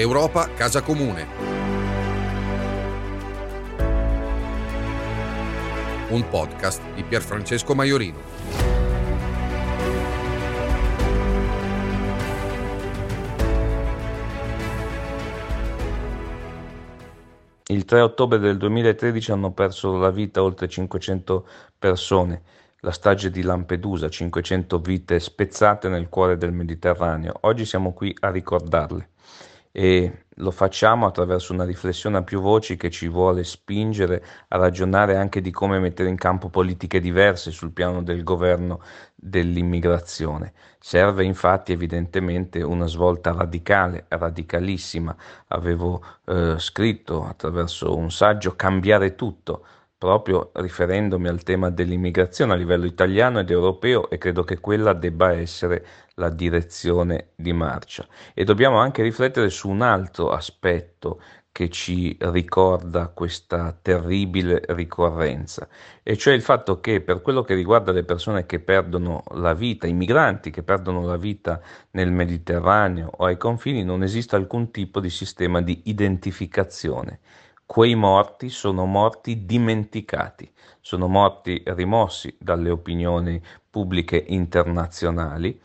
Europa Casa Comune. Un podcast di Pierfrancesco Maiorino. Il 3 ottobre del 2013 hanno perso la vita oltre 500 persone. La strage di Lampedusa, 500 vite spezzate nel cuore del Mediterraneo. Oggi siamo qui a ricordarle e lo facciamo attraverso una riflessione a più voci che ci vuole spingere a ragionare anche di come mettere in campo politiche diverse sul piano del governo dell'immigrazione. Serve infatti evidentemente una svolta radicale, radicalissima. Avevo eh, scritto attraverso un saggio Cambiare tutto proprio riferendomi al tema dell'immigrazione a livello italiano ed europeo e credo che quella debba essere la direzione di marcia. E dobbiamo anche riflettere su un altro aspetto che ci ricorda questa terribile ricorrenza, e cioè il fatto che per quello che riguarda le persone che perdono la vita, i migranti che perdono la vita nel Mediterraneo o ai confini, non esiste alcun tipo di sistema di identificazione Quei morti sono morti dimenticati, sono morti rimossi dalle opinioni pubbliche internazionali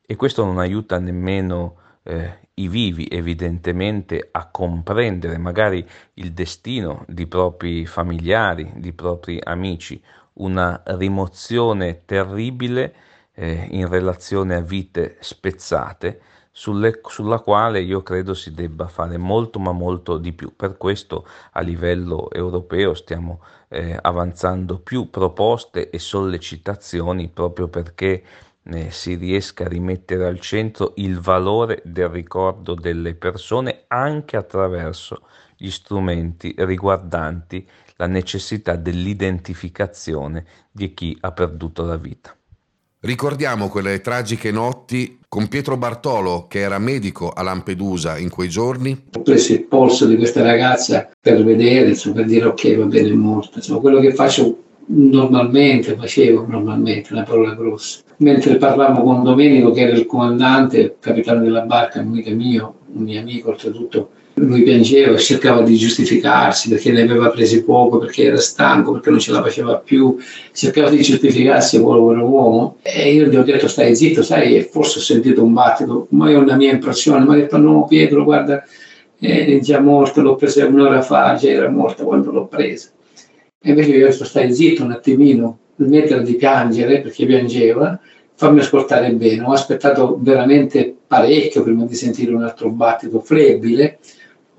e questo non aiuta nemmeno eh, i vivi evidentemente a comprendere magari il destino di propri familiari, di propri amici, una rimozione terribile eh, in relazione a vite spezzate sulle, sulla quale io credo si debba fare molto ma molto di più. Per questo a livello europeo stiamo eh, avanzando più proposte e sollecitazioni proprio perché eh, si riesca a rimettere al centro il valore del ricordo delle persone anche attraverso gli strumenti riguardanti la necessità dell'identificazione di chi ha perduto la vita. Ricordiamo quelle tragiche notti con Pietro Bartolo, che era medico a Lampedusa in quei giorni. Ho preso il polso di questa ragazza per vedere, insomma, per dire ok, va bene, è morta. Insomma, quello che faccio normalmente, facevo normalmente, una parola grossa. Mentre parlavamo con Domenico, che era il comandante, capitano della barca, un amico mio, un mio amico oltretutto, lui piangeva, cercava di giustificarsi perché ne aveva presi poco, perché era stanco, perché non ce la faceva più, cercava di giustificarsi povero uomo e io gli ho detto stai zitto, sai, forse ho sentito un battito, ma è una mia impressione, mi ha detto no Pietro guarda è già morto, l'ho presa un'ora fa, già era morta quando l'ho presa. E invece io ho detto stai zitto un attimino, smettere di piangere perché piangeva, fammi ascoltare bene, ho aspettato veramente parecchio prima di sentire un altro battito flebile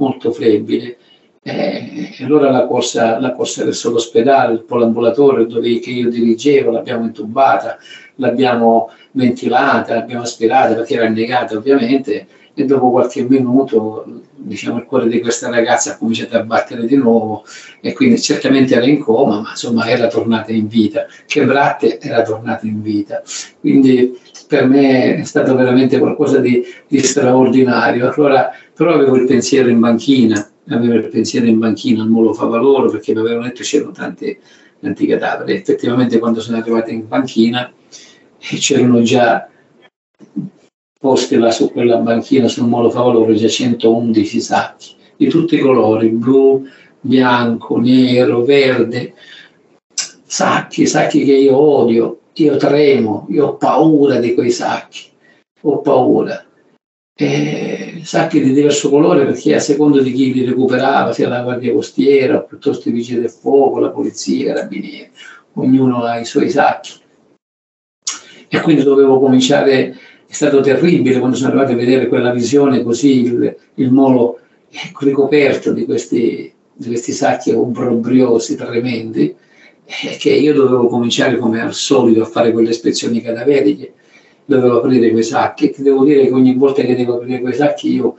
molto flebile. Eh, e allora la corsa, la corsa verso l'ospedale, il polambulatorio dove che io dirigevo, l'abbiamo intubata, l'abbiamo ventilata, l'abbiamo aspirata perché era negata ovviamente e dopo qualche minuto diciamo, il cuore di questa ragazza ha cominciato a battere di nuovo e quindi certamente era in coma ma insomma era tornata in vita, che Bratte era tornata in vita. Quindi per me è stato veramente qualcosa di, di straordinario. Allora, però avevo il pensiero in banchina, avevo il pensiero in banchina al Molo Favaloro perché mi avevano detto c'erano tanti, tanti cadaveri. Effettivamente quando sono arrivato in banchina eh, c'erano già posti là su quella banchina sul Molo Favaloro già 111 sacchi di tutti i colori, blu, bianco, nero, verde, sacchi, sacchi che io odio, io tremo, io ho paura di quei sacchi, ho paura. E sacchi di diverso colore perché a seconda di chi li recuperava, sia la guardia costiera piuttosto i vigili del fuoco, la polizia, i carabinieri, ognuno ha i suoi sacchi. E quindi dovevo cominciare, è stato terribile quando sono arrivato a vedere quella visione così, il, il molo ricoperto di questi, di questi sacchi obbrobriosi, tremendi, che io dovevo cominciare come al solito a fare quelle ispezioni cadaveriche, dovevo aprire quei sacchi e devo dire che ogni volta che devo aprire quei sacchi io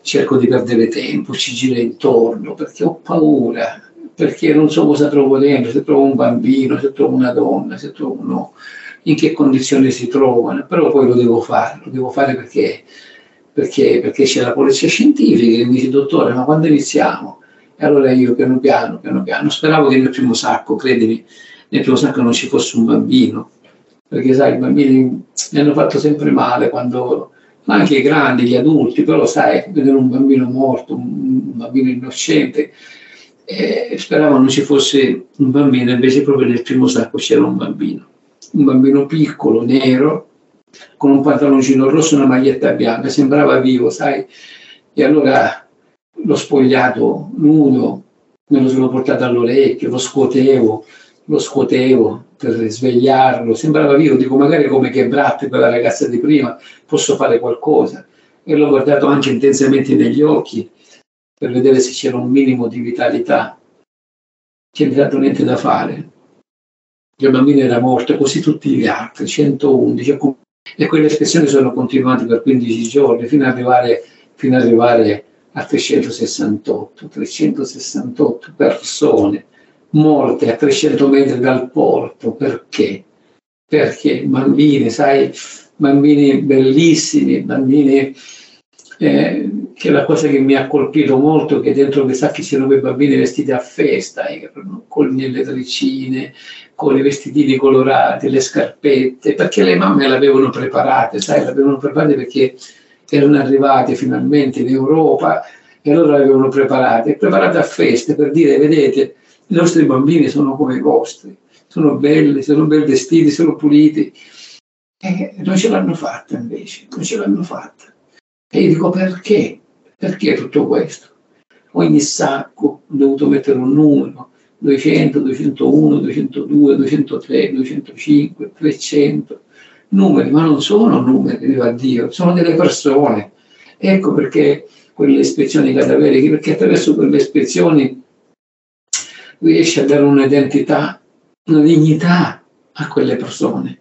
cerco di perdere tempo, ci giro intorno perché ho paura, perché non so cosa trovo dentro, se trovo un bambino, se trovo una donna, se trovo uno, in che condizioni si trovano, però poi lo devo fare, lo devo fare perché, perché, perché c'è la polizia scientifica che mi dice dottore ma quando iniziamo? E allora io piano piano, piano piano, speravo che nel primo sacco, credimi, nel primo sacco non ci fosse un bambino, perché sai, i bambini mi hanno fatto sempre male quando ma anche i grandi, gli adulti, però sai, vedere un bambino morto, un bambino innocente, eh, speravano ci fosse un bambino, invece proprio nel primo sacco c'era un bambino, un bambino piccolo, nero, con un pantaloncino rosso e una maglietta bianca, sembrava vivo, sai, e allora l'ho spogliato nudo, me lo sono portato all'orecchio, lo scuotevo, lo scuotevo per svegliarlo, sembrava vivo, dico magari come che Brat, quella ragazza di prima, posso fare qualcosa. E l'ho guardato anche intensamente negli occhi per vedere se c'era un minimo di vitalità. C'è dato niente da fare. Il bambino era morto, così tutti gli altri, 111, e quelle espressioni sono continuate per 15 giorni fino ad arrivare, arrivare a 368, 368 persone morte a 300 metri dal porto. Perché? Perché bambini, sai, bambini bellissimi, bambini eh, che la cosa che mi ha colpito molto è che dentro quei sacchi c'erano quei bambini vestiti a festa, eh, con le letricine, con i vestitini colorati, le scarpette, perché le mamme le avevano preparate, sai, le avevano preparate perché erano arrivate finalmente in Europa e loro le avevano preparate, preparate a feste per dire, vedete, i nostri bambini sono come i vostri, sono belli, sono ben vestiti, sono puliti. E non ce l'hanno fatta invece, non ce l'hanno fatta. E io dico perché? Perché tutto questo? Ogni sacco ho dovuto mettere un numero, 200, 201, 202, 203, 205, 300, numeri, ma non sono numeri, viva Dio, sono delle persone. Ecco perché quelle ispezioni cadaveriche, perché attraverso quelle ispezioni riesce a dare un'identità, una dignità a quelle persone.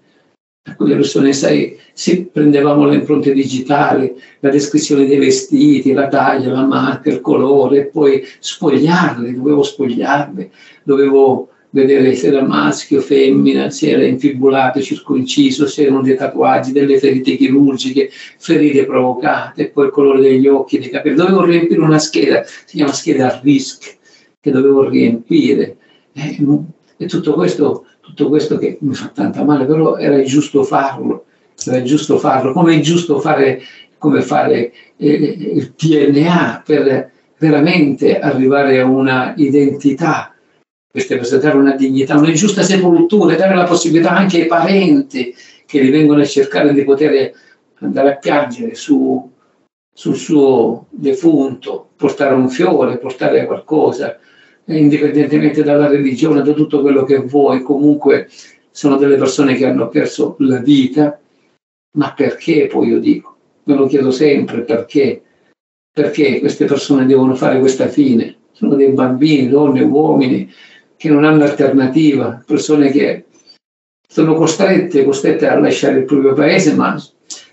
A quelle persone, sai, se prendevamo le impronte digitali, la descrizione dei vestiti, la taglia, la marca, il colore, poi spogliarle, dovevo spogliarle, dovevo vedere se era maschio, femmina, se era infibulato, circonciso, se erano dei tatuaggi, delle ferite chirurgiche, ferite provocate, poi il colore degli occhi, dei capelli. Dovevo riempire una scheda, si chiama scheda RISC, che dovevo riempire. E tutto questo, tutto questo che mi fa tanta male, però era giusto farlo, era giusto farlo, come è giusto fare, come fare eh, il DNA per veramente arrivare a una identità, per dare una dignità, una giusta sepoltura, dare la possibilità anche ai parenti che li vengono a cercare di poter andare a piangere su, sul suo defunto, portare un fiore, portare qualcosa, indipendentemente dalla religione, da tutto quello che vuoi, comunque sono delle persone che hanno perso la vita, ma perché poi io dico? Me lo chiedo sempre perché? Perché queste persone devono fare questa fine? Sono dei bambini, donne, uomini che non hanno alternativa, persone che sono costrette, costrette a lasciare il proprio paese, ma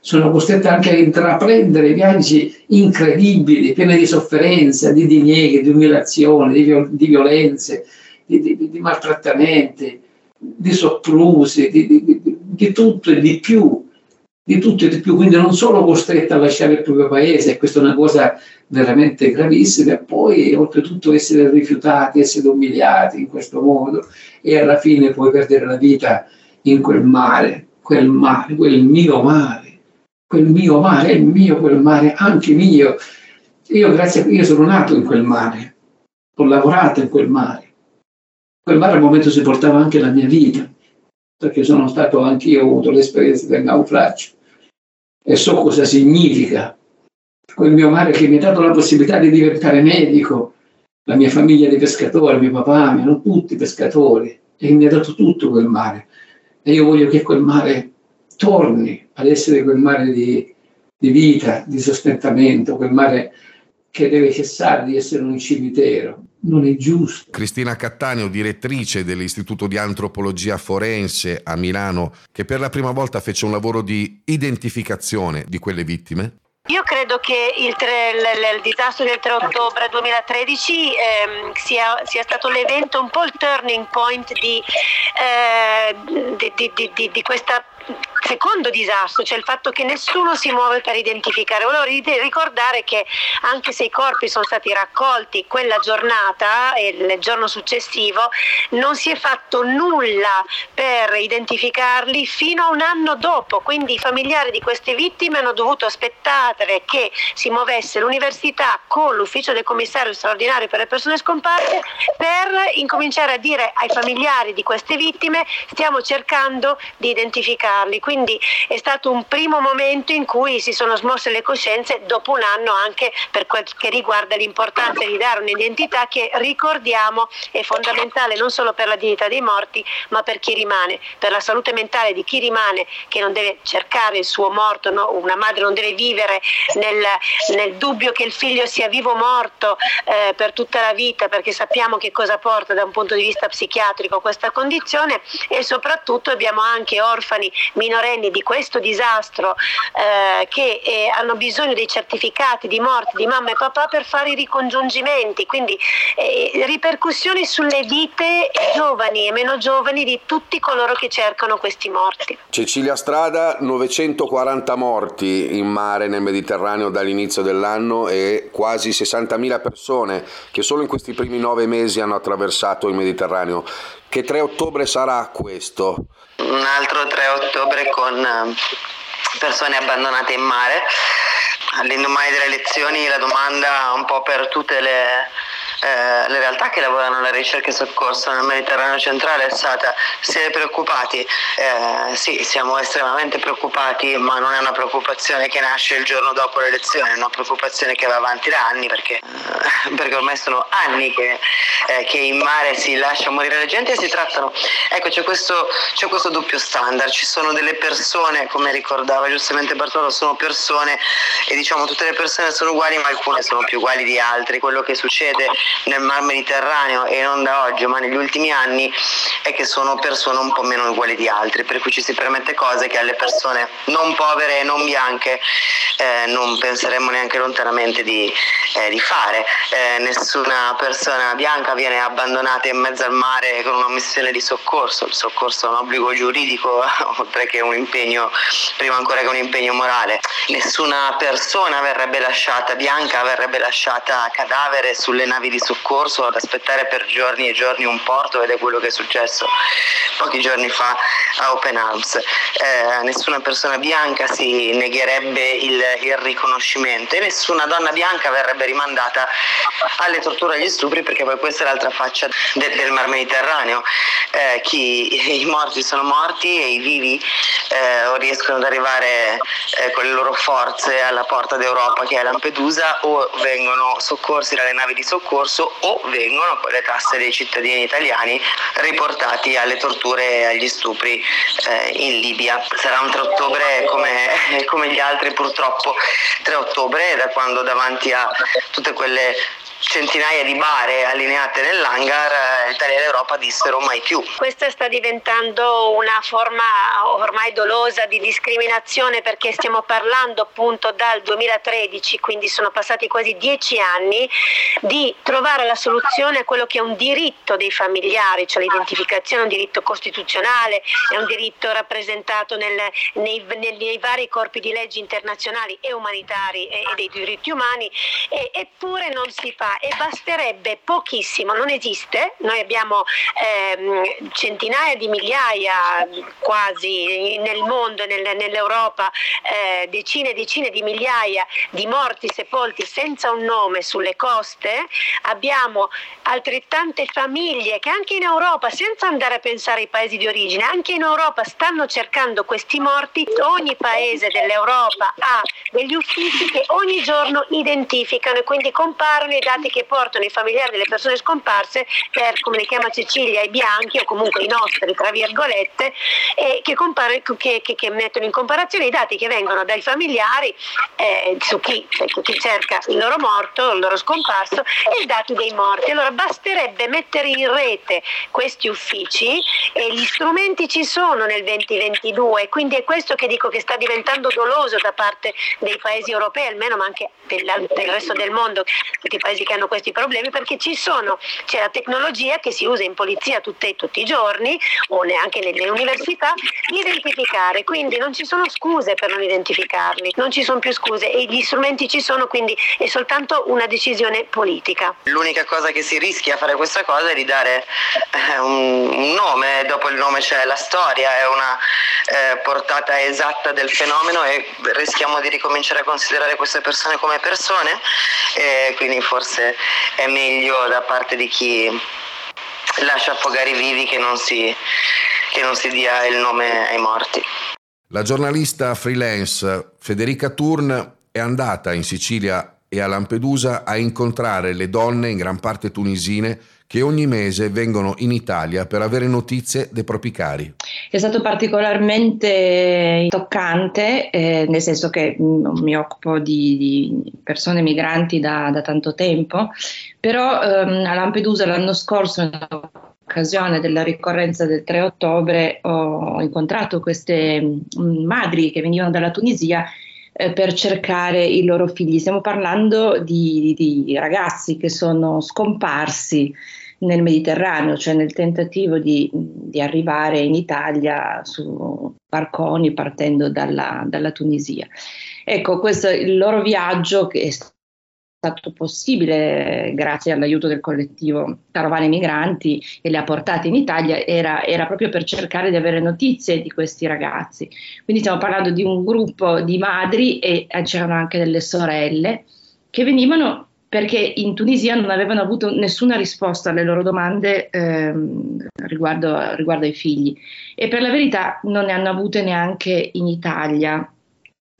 sono costrette anche a intraprendere viaggi incredibili, pieni di sofferenza, di dinieghe, di umiliazioni, di, viol- di violenze, di, di, di, maltrattamenti, di soprusi, di, tutto e di più, di tutto e di più, quindi non solo costrette a lasciare il proprio paese, e questa è una cosa veramente gravissima, e poi oltretutto essere rifiutati, essere umiliati in questo modo e alla fine poi perdere la vita in quel mare, quel mare, quel mio mare quel mio mare, è mio quel mare, anche mio. Io, grazie a io sono nato in quel mare, ho lavorato in quel mare. Quel mare al momento si portava anche la mia vita, perché sono stato anch'io, ho avuto l'esperienza del naufragio e so cosa significa quel mio mare che mi ha dato la possibilità di diventare medico, la mia famiglia di pescatori, mio papà, erano tutti pescatori e mi ha dato tutto quel mare. E io voglio che quel mare torni ad essere quel mare di, di vita, di sostentamento, quel mare che deve cessare di essere un cimitero. Non è giusto. Cristina Cattaneo, direttrice dell'Istituto di Antropologia Forense a Milano, che per la prima volta fece un lavoro di identificazione di quelle vittime. Io credo che il, tre, il, il, disastro del 3 ottobre 2013 ehm, sia, sia, stato l'evento, un po' il turning point di, eh, di, di, di questa secondo disastro, cioè il fatto che nessuno si muove per identificare. Volevo ricordare che anche se i corpi sono stati raccolti quella giornata e il giorno successivo, non si è fatto nulla per identificarli fino a un anno dopo, quindi i familiari di queste vittime hanno dovuto aspettare che si muovesse l'università con l'ufficio del commissario straordinario per le persone scomparse per incominciare a dire ai familiari di queste vittime stiamo cercando di identificarli. Quindi è stato un primo momento in cui si sono smosse le coscienze dopo un anno anche per quel che riguarda l'importanza di dare un'identità che ricordiamo è fondamentale non solo per la dignità dei morti ma per chi rimane, per la salute mentale di chi rimane che non deve cercare il suo morto, no? una madre non deve vivere nel, nel, dubbio che il figlio sia vivo o morto eh, per tutta la vita perché sappiamo che cosa porta da un punto di vista psichiatrico questa condizione e soprattutto abbiamo anche orfani minorenni di questo disastro eh, che eh, hanno bisogno dei certificati di morte di mamma e papà per fare i ricongiungimenti, quindi eh, ripercussioni sulle vite giovani e meno giovani di tutti coloro che cercano questi morti. Cecilia Strada, 940 morti in mare nel Mediterraneo dall'inizio dell'anno e quasi 60.000 persone che solo in questi primi nove mesi hanno attraversato il Mediterraneo. Che 3 ottobre sarà questo? Un altro 3 ottobre con eh, persone abbandonate in mare. All'indomani delle elezioni la domanda un po' per tutte le eh, le realtà che lavorano alla ricerca e soccorso nel Mediterraneo centrale è stata siete preoccupati? Eh, sì, siamo estremamente preoccupati, ma non è una preoccupazione che nasce il giorno dopo l'elezione, è una preoccupazione che va avanti da anni perché, eh, perché ormai sono anni che, eh, che, in mare si lascia morire la gente e si trattano. Ecco, c'è questo, c'è questo doppio standard, ci sono delle persone, come ricordava giustamente Bartolo, sono persone e diciamo tutte le persone sono uguali, ma alcune sono più uguali di altre. Quello che succede nel Mar Mediterraneo e non da oggi ma negli ultimi anni è che sono persone un po' meno uguali di altri, per cui ci si permette cose che alle persone non povere e non bianche eh, non penseremmo neanche lontanamente di, eh, di fare. Eh, nessuna persona bianca viene abbandonata in mezzo al mare con una missione di soccorso, il soccorso è un obbligo giuridico oltre che un impegno, prima ancora che un impegno morale. Nessuna persona verrebbe lasciata bianca, verrebbe lasciata cadavere sulle navi di soccorso ad aspettare per giorni e giorni un porto ed è quello che è successo pochi giorni fa a Open Arms. Eh, nessuna persona bianca si negherebbe il, il, riconoscimento e nessuna donna bianca verrebbe rimandata alle torture e agli stupri perché poi questa è l'altra faccia de, del Mar Mediterraneo. Eh, chi, I morti sono morti e i vivi eh, riescono ad arrivare eh, con le loro forze alla porta d'Europa che è Lampedusa o vengono soccorsi dalle navi di soccorso o vengono con le tasse dei cittadini italiani riportati alle torture e agli stupri eh, in Libia. Sarà un 3 ottobre come, come gli altri purtroppo, 3 ottobre da quando davanti a tutte quelle centinaia di bare allineate nell'hangar, eh, l'Italia e l'Europa dissero mai più. Questa sta diventando una forma ormai dolosa di discriminazione perché stiamo parlando appunto dal 2013, quindi sono passati quasi dieci anni, di trovare la soluzione a quello che è un diritto dei familiari, cioè l'identificazione è un diritto costituzionale, è un diritto rappresentato nel, nei, nei, nei, vari corpi di leggi internazionali e umanitari e, e dei diritti umani, e, eppure non si fa e basterebbe pochissimo, non esiste, noi abbiamo ehm, centinaia di migliaia quasi nel mondo, nel, nell'Europa, eh, decine e decine di migliaia di morti sepolti senza un nome sulle coste, abbiamo altrettante famiglie che anche in Europa, senza andare a pensare ai paesi di origine, anche in Europa stanno cercando questi morti, ogni paese dell'Europa ha degli uffici che ogni giorno identificano e quindi comparano i dati che portano i familiari delle persone scomparse per, come li chiama Cecilia, i bianchi o comunque i nostri, tra virgolette, e che, compare, che, che, che mettono in comparazione i dati che vengono dai familiari eh, su chi, cioè, chi, cerca il loro morto, il loro scomparso e i dati dei morti. Allora basterebbe mettere in rete questi uffici e gli strumenti ci sono nel 2022, quindi è questo che dico che sta diventando doloso da parte dei paesi europei, almeno ma anche del, del resto del mondo, perché i paesi che hanno questi problemi perché ci sono, c'è la tecnologia che si usa in polizia tutte, tutti i giorni o neanche nelle università di identificare, quindi non ci sono scuse per non identificarli, non ci sono più scuse e gli strumenti ci sono, quindi è soltanto una decisione politica. L'unica cosa che si rischia a fare questa cosa è di dare eh, un, un, nome, dopo il nome c'è la storia, è una eh, portata esatta del fenomeno e rischiamo di ricominciare a considerare queste persone come persone e quindi forse è meglio da parte di chi lascia affogare i vivi che non si, che non si dia il nome ai morti. La giornalista freelance Federica Turn è andata in Sicilia e a Lampedusa a incontrare le donne, in gran parte tunisine, che ogni mese vengono in Italia per avere notizie dei propri cari. È stato particolarmente toccante, eh, nel senso che mm, mi occupo di, di persone migranti da, da, tanto tempo, però ehm, a Lampedusa l'anno scorso, in occasione della ricorrenza del 3 ottobre, ho incontrato queste mm, madri che venivano dalla Tunisia eh, per cercare i loro figli. Stiamo parlando di, di ragazzi che sono scomparsi nel Mediterraneo, cioè nel tentativo di, di, arrivare in Italia su barconi partendo dalla, dalla Tunisia. Ecco, questo il loro viaggio che è stato possibile grazie all'aiuto del collettivo Carovane Migranti e le ha portate in Italia era, era, proprio per cercare di avere notizie di questi ragazzi. Quindi stiamo parlando di un gruppo di madri e eh, c'erano anche delle sorelle che venivano perché in Tunisia non avevano avuto nessuna risposta alle loro domande ehm, riguardo, riguardo ai figli e per la verità non ne hanno avute neanche in Italia.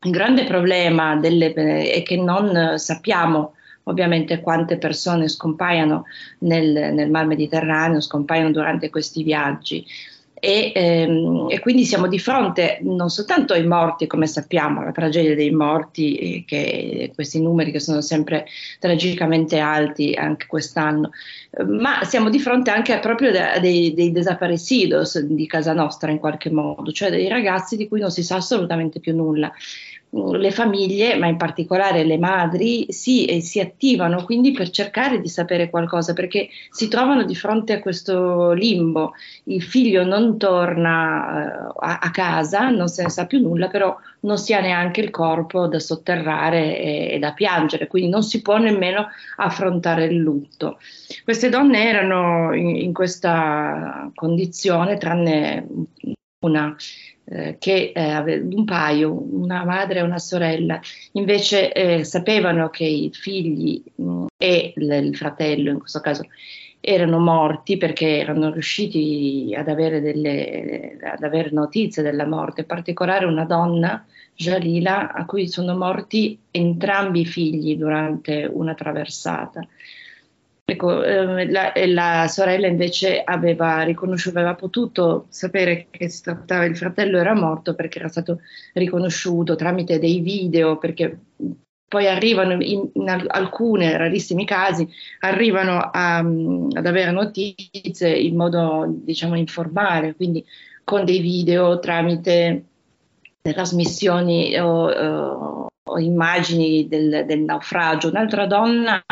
Il grande problema delle, è che non sappiamo ovviamente quante persone scompaiono nel, nel Mar Mediterraneo, scompaiono durante questi viaggi. E, ehm, e, quindi siamo di fronte non soltanto ai morti, come sappiamo, alla tragedia dei morti, eh, che, questi numeri che sono sempre tragicamente alti anche quest'anno, ma siamo di fronte anche proprio a dei, dei desaparecidos di casa nostra in qualche modo, cioè dei ragazzi di cui non si sa assolutamente più nulla le famiglie, ma in particolare le madri, si, eh, si, attivano quindi per cercare di sapere qualcosa, perché si trovano di fronte a questo limbo. Il figlio non torna uh, a, a, casa, non se ne sa più nulla, però non si ha neanche il corpo da sotterrare e, e da piangere, quindi non si può nemmeno affrontare il lutto. Queste donne erano in, in questa condizione, tranne una eh, che eh, un paio, una madre e una sorella, invece eh, sapevano che i figli mh, mm, e l- il fratello in questo caso erano morti perché erano riusciti ad avere, delle, ad avere notizie della morte, in particolare una donna, Jalila, a cui sono morti entrambi i figli durante una traversata. Ecco, eh, la, la, sorella invece aveva riconosciuto, aveva potuto sapere che si trattava, il fratello era morto perché era stato riconosciuto tramite dei video, perché poi arrivano in, in alcuni rarissimi casi, arrivano a, ad avere notizie in modo diciamo informale, quindi con dei video tramite trasmissioni o, o, immagini del, del, naufragio. Un'altra donna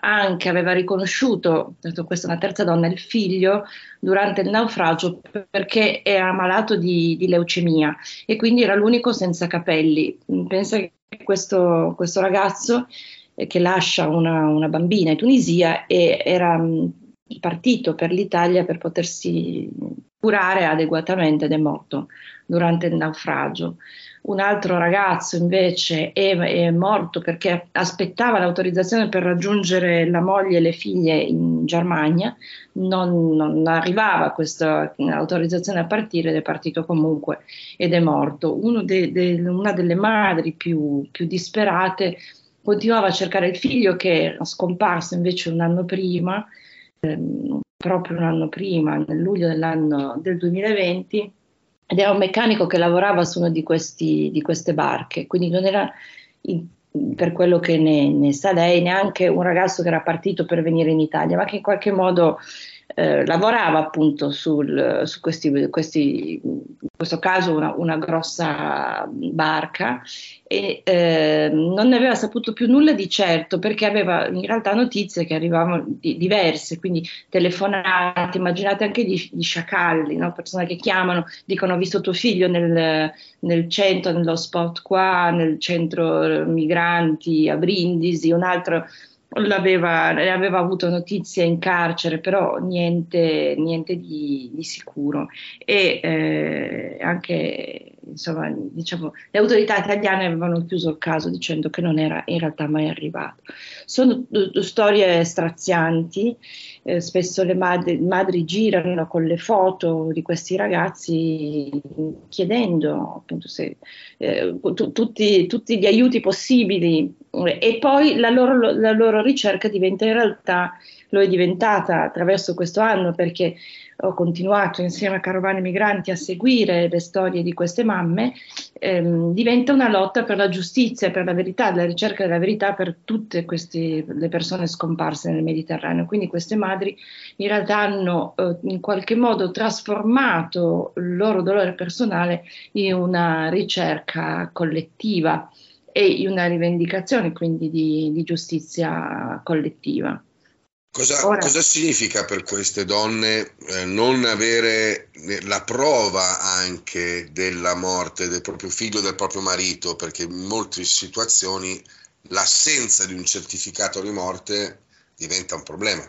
anche aveva riconosciuto, questa è una terza donna, il figlio durante il naufragio perché era malato di, di leucemia e quindi era l'unico senza capelli. Pensa che questo, questo ragazzo eh, che lascia una, una, bambina in Tunisia e era mh, partito per l'Italia per potersi curare adeguatamente ed è morto durante il naufragio. Un altro ragazzo invece è, è, morto perché aspettava l'autorizzazione per raggiungere la moglie e le figlie in Germania, non, non arrivava questa autorizzazione a partire ed è partito comunque ed è morto. De, de, una delle madri più, più disperate continuava a cercare il figlio che era scomparso invece un anno prima, ehm, proprio un anno prima, nel luglio dell'anno del 2020 ed era un meccanico che lavorava su una di, questi, di queste barche, quindi non era, per quello che ne, ne, sa lei, neanche un ragazzo che era partito per venire in Italia, ma che in qualche modo eh, lavorava appunto sul, su questi, questi, in questo caso una, una grossa barca e eh, non ne aveva saputo più nulla di certo perché aveva in realtà notizie che arrivavano di, diverse, quindi telefonate, immaginate anche di, di sciacalli, no? persone che chiamano, dicono ho visto tuo figlio nel, nel centro, nello spot qua, nel centro migranti a Brindisi, un altro l'aveva, aveva avuto notizie in carcere, però niente, niente di, di, sicuro. E eh, anche insomma, diciamo, le autorità italiane avevano chiuso il caso dicendo che non era in realtà mai arrivato. Sono storie strazianti, eh, spesso le madri, madri, girano con le foto di questi ragazzi chiedendo appunto se, eh, tutti, tutti, gli aiuti possibili e poi la loro, la loro ricerca diventa in realtà, lo è diventata attraverso questo anno perché ho continuato insieme a Carovane Migranti a seguire le storie di queste mamme, ehm, diventa una lotta per la giustizia, per la verità, la ricerca della verità per tutte queste, le persone scomparse nel Mediterraneo. Quindi queste madri in realtà hanno eh, in qualche modo trasformato il loro dolore personale in una ricerca collettiva e in una rivendicazione quindi di, di giustizia collettiva. Cosa, Ora, cosa, significa per queste donne eh, non avere la prova anche della morte del proprio figlio, del proprio marito? Perché in molte situazioni l'assenza di un certificato di morte diventa un problema.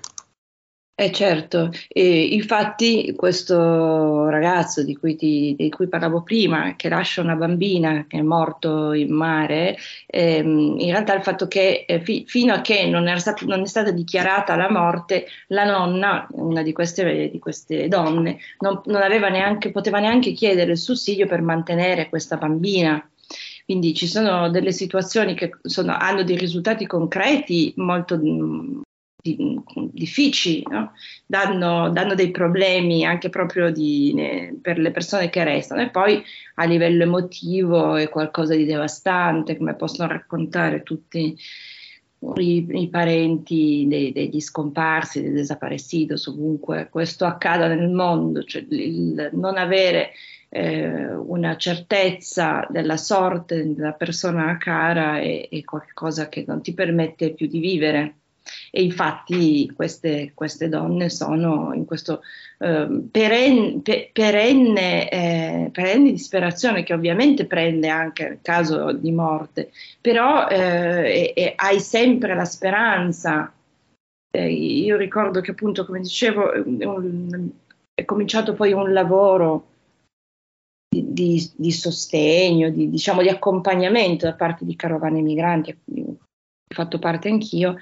Eh certo, e infatti questo ragazzo di cui, ti, di cui, parlavo prima, che lascia una bambina che è morto in mare, ehm, in realtà il fatto che eh, fi, fino a che non, stato, non, è stata dichiarata la morte, la nonna, una di queste, di queste donne, non, non neanche, poteva neanche chiedere il sussidio per mantenere questa bambina. Quindi ci sono delle situazioni che sono, hanno dei risultati concreti molto di, difficili, no? danno, danno, dei problemi anche proprio di, eh, per le persone che restano e poi a livello emotivo è qualcosa di devastante, come possono raccontare tutti i, i parenti dei, degli scomparsi, dei desaparecidos, ovunque questo accada nel mondo, cioè il non avere eh, una certezza della sorte della persona cara è, è qualcosa che non ti permette più di vivere. E infatti queste, queste donne sono in questo eh, peren, pe, perenne, eh, perenne, disperazione che ovviamente prende anche il caso di morte, però eh, e, e hai sempre la speranza. Eh, io ricordo che appunto, come dicevo, un, è cominciato poi un lavoro di, di, sostegno, di, diciamo, di accompagnamento da parte di carovane migranti, ho fatto parte anch'io,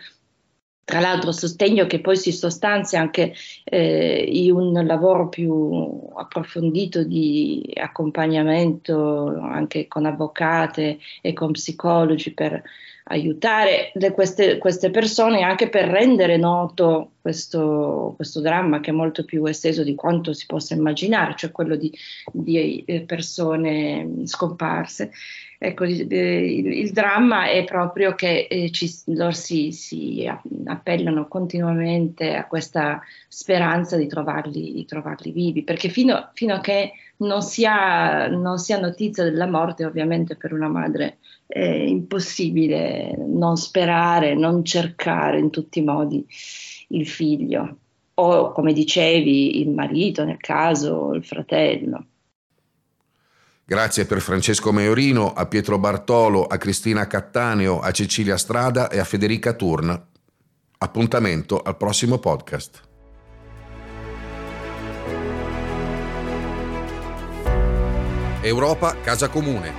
tra l'altro sostegno che poi si sostanzia anche eh, in un lavoro più approfondito di accompagnamento anche con avvocate e con psicologi per aiutare le, queste, queste, persone anche per rendere noto questo, questo, dramma che è molto più esteso di quanto si possa immaginare, cioè quello di, di eh, persone scomparse. Ecco, il, il, dramma è proprio che eh, ci, loro si, si, appellano continuamente a questa speranza di trovarli, di trovarli vivi, perché fino, fino, a che non si, ha, non si ha notizia della morte, ovviamente per una madre è impossibile non sperare, non cercare in tutti i modi il figlio o, come dicevi, il marito nel caso, il fratello. Grazie per Francesco Maiorino, a Pietro Bartolo, a Cristina Cattaneo, a Cecilia Strada e a Federica Turna. Appuntamento al prossimo podcast. Europa Casa Comune.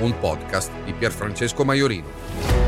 Un podcast di Pierfrancesco Maiorino.